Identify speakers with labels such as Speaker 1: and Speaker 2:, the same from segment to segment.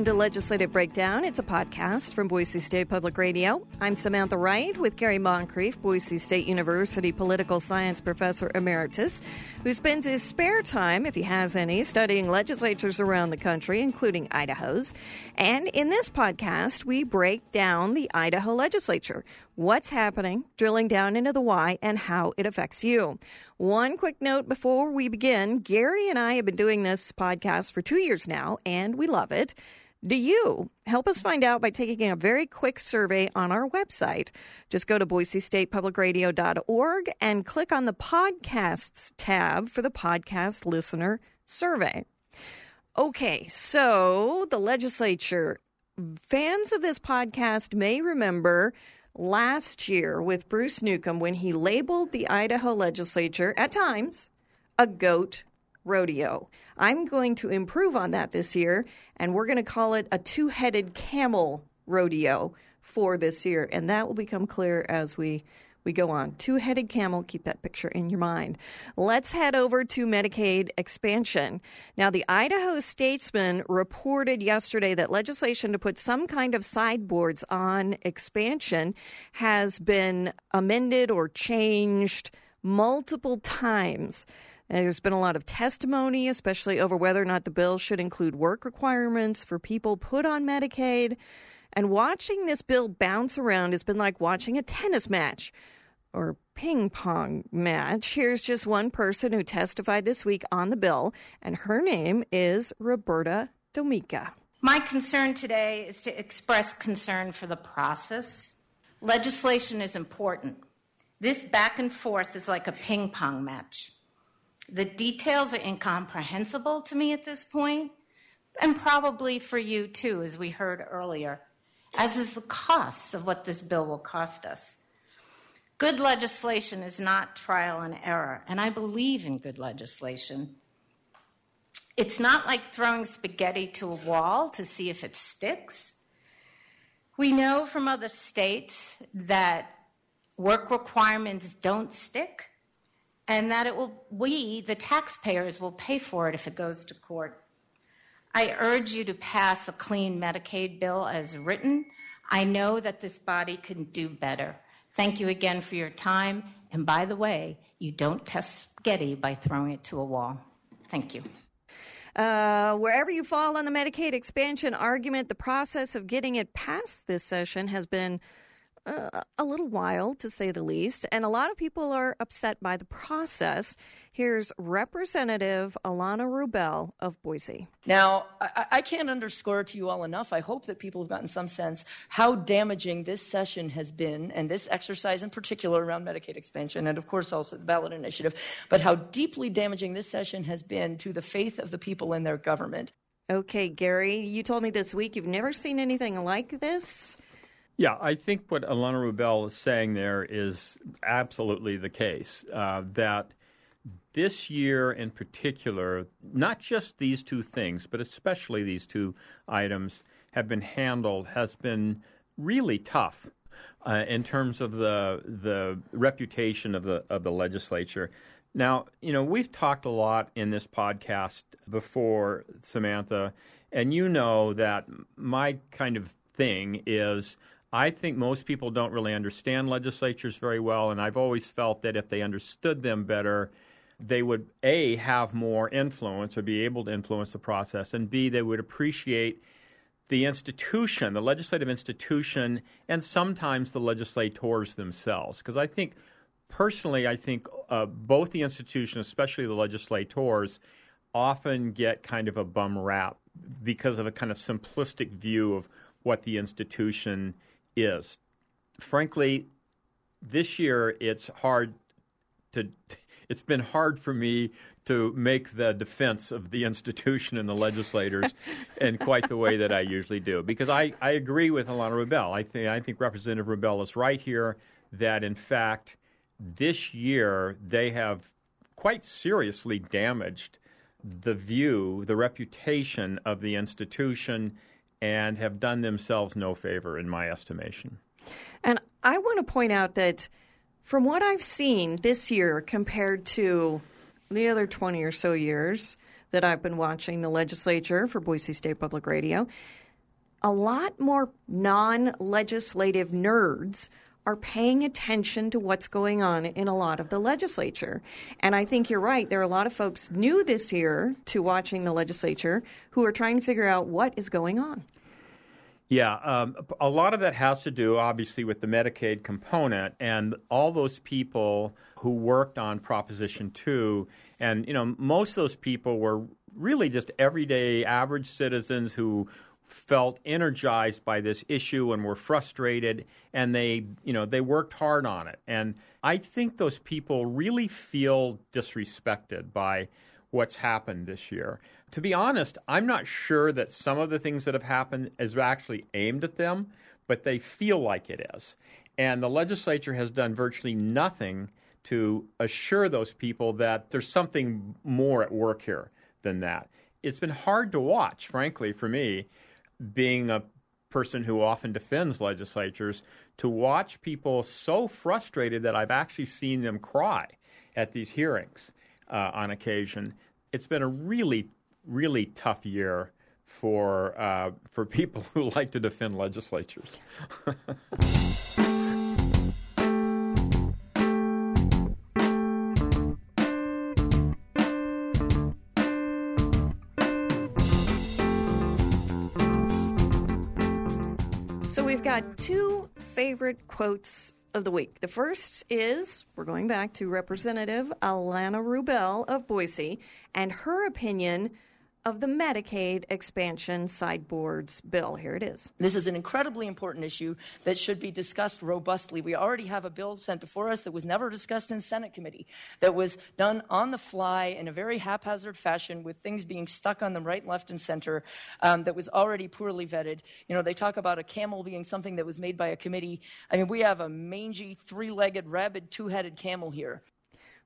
Speaker 1: Welcome to Legislative Breakdown. It's a podcast from Boise State Public Radio. I'm Samantha Wright with Gary Moncrief, Boise State University political science professor emeritus, who spends his spare time, if he has any, studying legislatures around the country, including Idaho's. And in this podcast, we break down the Idaho legislature, what's happening, drilling down into the why, and how it affects you. One quick note before we begin Gary and I have been doing this podcast for two years now, and we love it. Do you? Help us find out by taking a very quick survey on our website. Just go to boisestatepublicradio.org and click on the podcasts tab for the podcast listener survey. Okay, so the legislature. Fans of this podcast may remember last year with Bruce Newcomb when he labeled the Idaho legislature, at times, a goat rodeo. I'm going to improve on that this year, and we're going to call it a two headed camel rodeo for this year. And that will become clear as we we go on. Two headed camel, keep that picture in your mind. Let's head over to Medicaid expansion. Now, the Idaho Statesman reported yesterday that legislation to put some kind of sideboards on expansion has been amended or changed multiple times. There's been a lot of testimony, especially over whether or not the bill should include work requirements for people put on Medicaid. And watching this bill bounce around has been like watching a tennis match or ping pong match. Here's just one person who testified this week on the bill, and her name is Roberta Domica.
Speaker 2: My concern today is to express concern for the process. Legislation is important. This back and forth is like a ping pong match. The details are incomprehensible to me at this point, and probably for you too, as we heard earlier as is the costs of what this bill will cost us. Good legislation is not trial and error, and I believe in good legislation. It's not like throwing spaghetti to a wall to see if it sticks. We know from other states that work requirements don't stick and that it will we the taxpayers will pay for it if it goes to court. I urge you to pass a clean Medicaid bill as written. I know that this body can do better. Thank you again for your time. And by the way, you don't test spaghetti by throwing it to a wall. Thank you.
Speaker 1: Uh, wherever you fall on the Medicaid expansion argument, the process of getting it passed this session has been uh, a little wild, to say the least, and a lot of people are upset by the process. Here's Representative Ilana Rubel of Boise.
Speaker 3: Now, I, I, can't underscore to you all enough. I hope that people have gotten some sense how damaging this session has been, and this exercise in particular around Medicaid expansion, and of course also the ballot initiative, but how deeply damaging this session has been to the faith of the people in their government.
Speaker 1: Okay, Gary, you told me this week you've never seen anything like this.
Speaker 4: Yeah, I think what Ilana Rubel is saying there is absolutely the case. Uh, that this year in particular, not just these two things, but especially these two items have been handled, has been really tough uh, in terms of the the reputation of the of the legislature. Now, you know, we've talked a lot in this podcast before, Samantha, and you know that my kind of thing is I think most people don't really understand legislatures very well, and I've always felt that if they understood them better, they would A, have more influence or be able to influence the process, and B, they would appreciate the institution, the legislative institution, and sometimes the legislators themselves. Because I think, personally, I think uh, both the institution, especially the legislators, often get kind of a bum rap because of a kind of simplistic view of what the institution is. Frankly, this year it's hard to. It's been hard for me to make the defense of the institution and the legislators in quite the way that I usually do. Because I, I agree with Ilana Rubel. I think, I think Representative Rubel is right here that, in fact, this year they have quite seriously damaged the view, the reputation of the institution and have done themselves no favor, in my estimation.
Speaker 1: And I want to point out that from what I've seen this year compared to the other 20 or so years that I've been watching the legislature for Boise State Public Radio, a lot more non legislative nerds are paying attention to what's going on in a lot of the legislature. And I think you're right. There are a lot of folks new this year to watching the legislature who are trying to figure out what is going on.
Speaker 4: Yeah, um, a lot of that has to do, obviously, with the Medicaid component and all those people who worked on Proposition 2. And, you know, most of those people were really just everyday average citizens who felt energized by this issue and were frustrated and they you know they worked hard on it. And i think those people really feel disrespected by what's happened this year. To be honest i'm not sure that some of the things that have happened is actually aimed at them but they feel like it is. And the legislature has done virtually nothing to assure those people that there's something more at work here than that. It's been hard to watch frankly for me being a person who often defends legislatures, to watch people so frustrated that I've actually seen them cry at these hearings uh, on occasion. It's been a really, really tough year for uh, for people who like to defend legislatures.
Speaker 1: we've got two favorite quotes of the week. The first is we're going back to Representative Ilana Rubel of Boise and her opinion of the Medicaid expansion sideboards bill. Here it is.
Speaker 3: This is an incredibly important issue that should be discussed robustly. We already have a bill sent before us that was never discussed in Senate committee, that was done on the fly in a very haphazard fashion with things being stuck on the right, left, and center, um, that was already poorly vetted. You know, they talk about a camel being something that was made by a committee. I mean, we have a mangy, three legged, rabid, two headed camel here.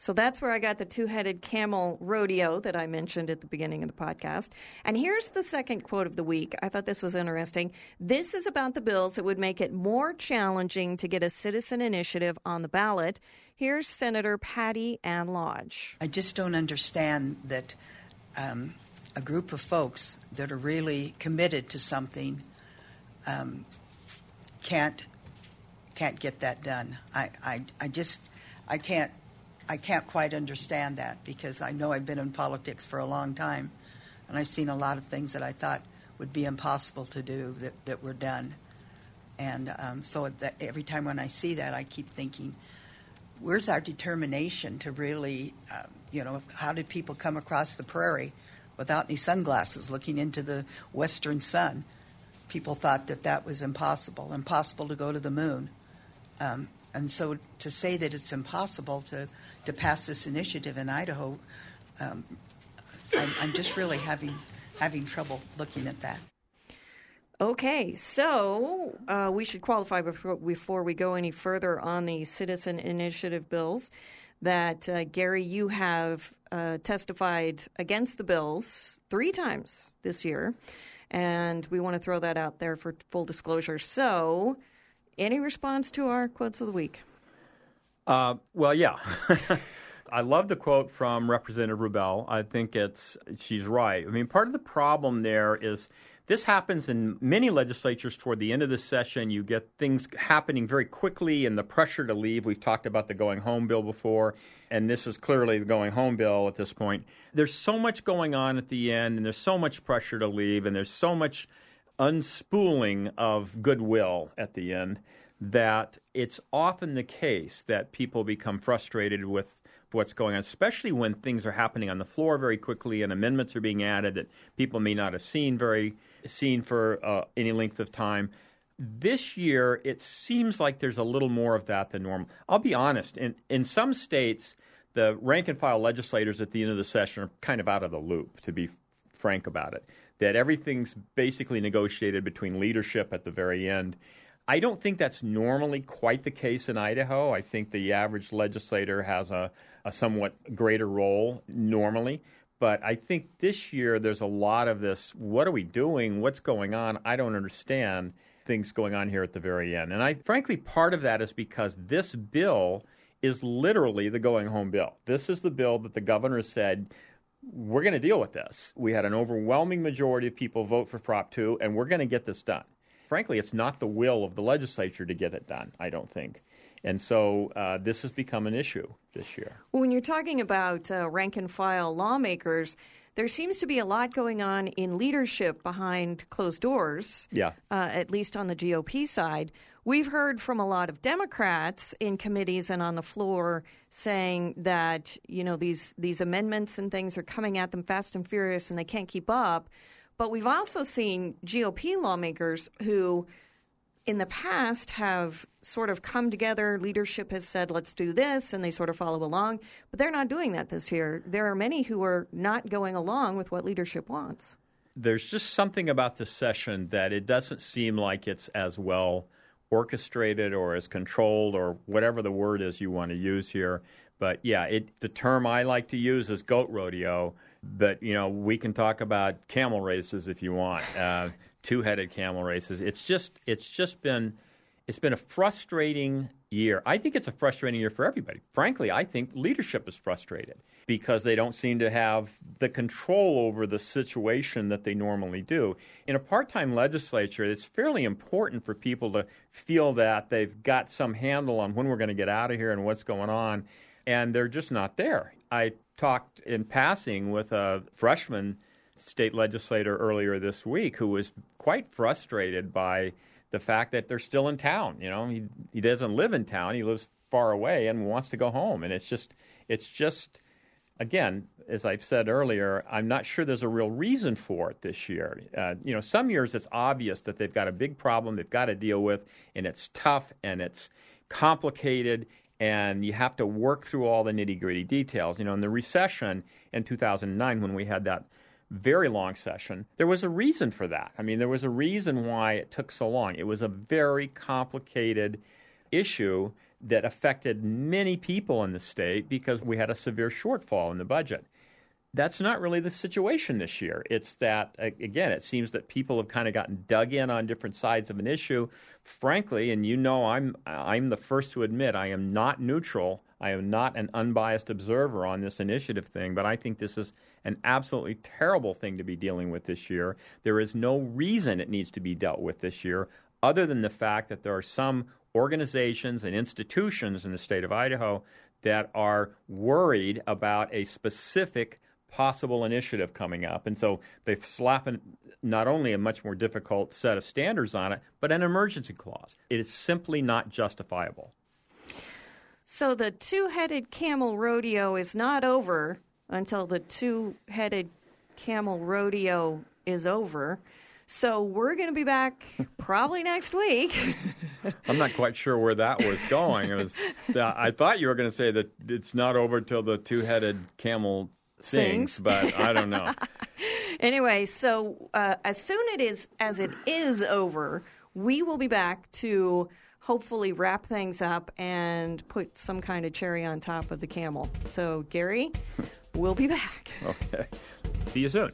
Speaker 1: So that's where I got the two headed camel rodeo that I mentioned at the beginning of the podcast. And here's the second quote of the week. I thought this was interesting. This is about the bills that would make it more challenging to get a citizen initiative on the ballot. Here's Senator Patty Ann Lodge.
Speaker 5: I just don't understand that um, a group of folks that are really committed to something um, can't can't get that done. I, I, I just I can't I can't quite understand that because I know I've been in politics for a long time, and I've seen a lot of things that I thought would be impossible to do that, that were done. And um, so every time when I see that, I keep thinking, where's our determination to really, um, you know, how did people come across the prairie without any sunglasses looking into the western sun? People thought that that was impossible, impossible to go to the moon. Um, and so to say that it's impossible to to pass this initiative in Idaho, um, I'm, I'm just really having having trouble looking at that.
Speaker 1: Okay, so uh, we should qualify before, before we go any further on the citizen initiative bills that uh, Gary, you have uh, testified against the bills three times this year, and we want to throw that out there for full disclosure. So, any response to our quotes of the week?
Speaker 4: Uh, well, yeah. I love the quote from Representative Rubel. I think it's she's right. I mean, part of the problem there is this happens in many legislatures toward the end of the session. You get things happening very quickly and the pressure to leave. We've talked about the going home bill before, and this is clearly the going home bill at this point. There's so much going on at the end, and there's so much pressure to leave, and there's so much unspooling of goodwill at the end that it's often the case that people become frustrated with what's going on, especially when things are happening on the floor very quickly and amendments are being added that people may not have seen very seen for uh, any length of time. This year, it seems like there's a little more of that than normal. I'll be honest. In in some states, the rank and file legislators at the end of the session are kind of out of the loop. To be frank about it, that everything's basically negotiated between leadership at the very end I don't think that's normally quite the case in Idaho. I think the average legislator has a, a somewhat greater role normally. But I think this year there's a lot of this what are we doing? What's going on? I don't understand things going on here at the very end. And I frankly part of that is because this bill is literally the going home bill. This is the bill that the governor said we're going to deal with this. We had an overwhelming majority of people vote for Prop 2, and we're going to get this done. Frankly, it's not the will of the legislature to get it done, I don't think. And so uh, this has become an issue this year.
Speaker 1: When you're talking about uh, rank and file lawmakers, there seems to be a lot going on in leadership behind closed doors.
Speaker 4: Yeah.
Speaker 1: Uh, at least on the GOP side. We've heard from a lot of Democrats in committees and on the floor saying that you know these these amendments and things are coming at them fast and furious and they can't keep up. But we've also seen GOP lawmakers who in the past have sort of come together. Leadership has said, let's do this, and they sort of follow along. But they're not doing that this year. There are many who are not going along with what leadership wants.
Speaker 4: There's just something about this session that it doesn't seem like it's as well orchestrated or as controlled or whatever the word is you want to use here. But yeah, it, the term I like to use is goat rodeo. But you know, we can talk about camel races if you want. Uh, two-headed camel races. It's just it's just been it's been a frustrating year. I think it's a frustrating year for everybody. Frankly, I think leadership is frustrated because they don't seem to have the control over the situation that they normally do. In a part-time legislature, it's fairly important for people to feel that they've got some handle on when we're going to get out of here and what's going on, and they're just not there. I talked in passing with a freshman state legislator earlier this week who was quite frustrated by the fact that they're still in town. You know, he he doesn't live in town; he lives far away and wants to go home. And it's just it's just again, as I've said earlier, I'm not sure there's a real reason for it this year. Uh, you know, some years it's obvious that they've got a big problem they've got to deal with, and it's tough and it's complicated, and you have to work through all the nitty gritty details. You know, in the recession in 2009, when we had that very long session. There was a reason for that. I mean, there was a reason why it took so long. It was a very complicated issue that affected many people in the state because we had a severe shortfall in the budget. That's not really the situation this year. It's that, again, it seems that people have kind of gotten dug in on different sides of an issue. Frankly, and you know I'm, I'm the first to admit I am not neutral. I am not an unbiased observer on this initiative thing, but I think this is an absolutely terrible thing to be dealing with this year. There is no reason it needs to be dealt with this year other than the fact that there are some organizations and institutions in the state of Idaho that are worried about a specific possible initiative coming up. And so they've slapped not only a much more difficult set of standards on it, but an emergency clause. It is simply not justifiable.
Speaker 1: So the two headed camel rodeo is not over until the two headed camel rodeo is over. So we're going to be back probably next week.
Speaker 4: I'm not quite sure where that was going. It was, I thought you were going to say that it's not over till the two headed camel sings, sings, but I don't know.
Speaker 1: anyway, so uh, as soon it is as it is over, we will be back to hopefully wrap things up and put some kind of cherry on top of the camel. So, Gary, we'll be back.
Speaker 4: Okay. See you soon.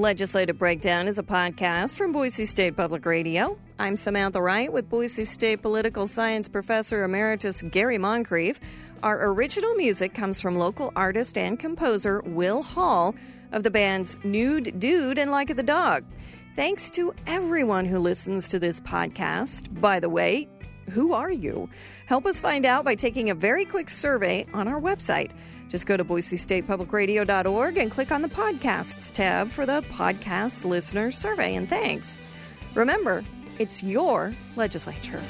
Speaker 1: Legislative Breakdown is a podcast from Boise State Public Radio. I'm Samantha Wright with Boise State Political Science Professor Emeritus Gary Moncrief. Our original music comes from local artist and composer Will Hall of the bands Nude Dude and Like the Dog. Thanks to everyone who listens to this podcast. By the way, who are you? Help us find out by taking a very quick survey on our website. Just go to BoiseStatePublicRadio.org and click on the Podcasts tab for the Podcast Listener Survey. And thanks. Remember, it's your legislature.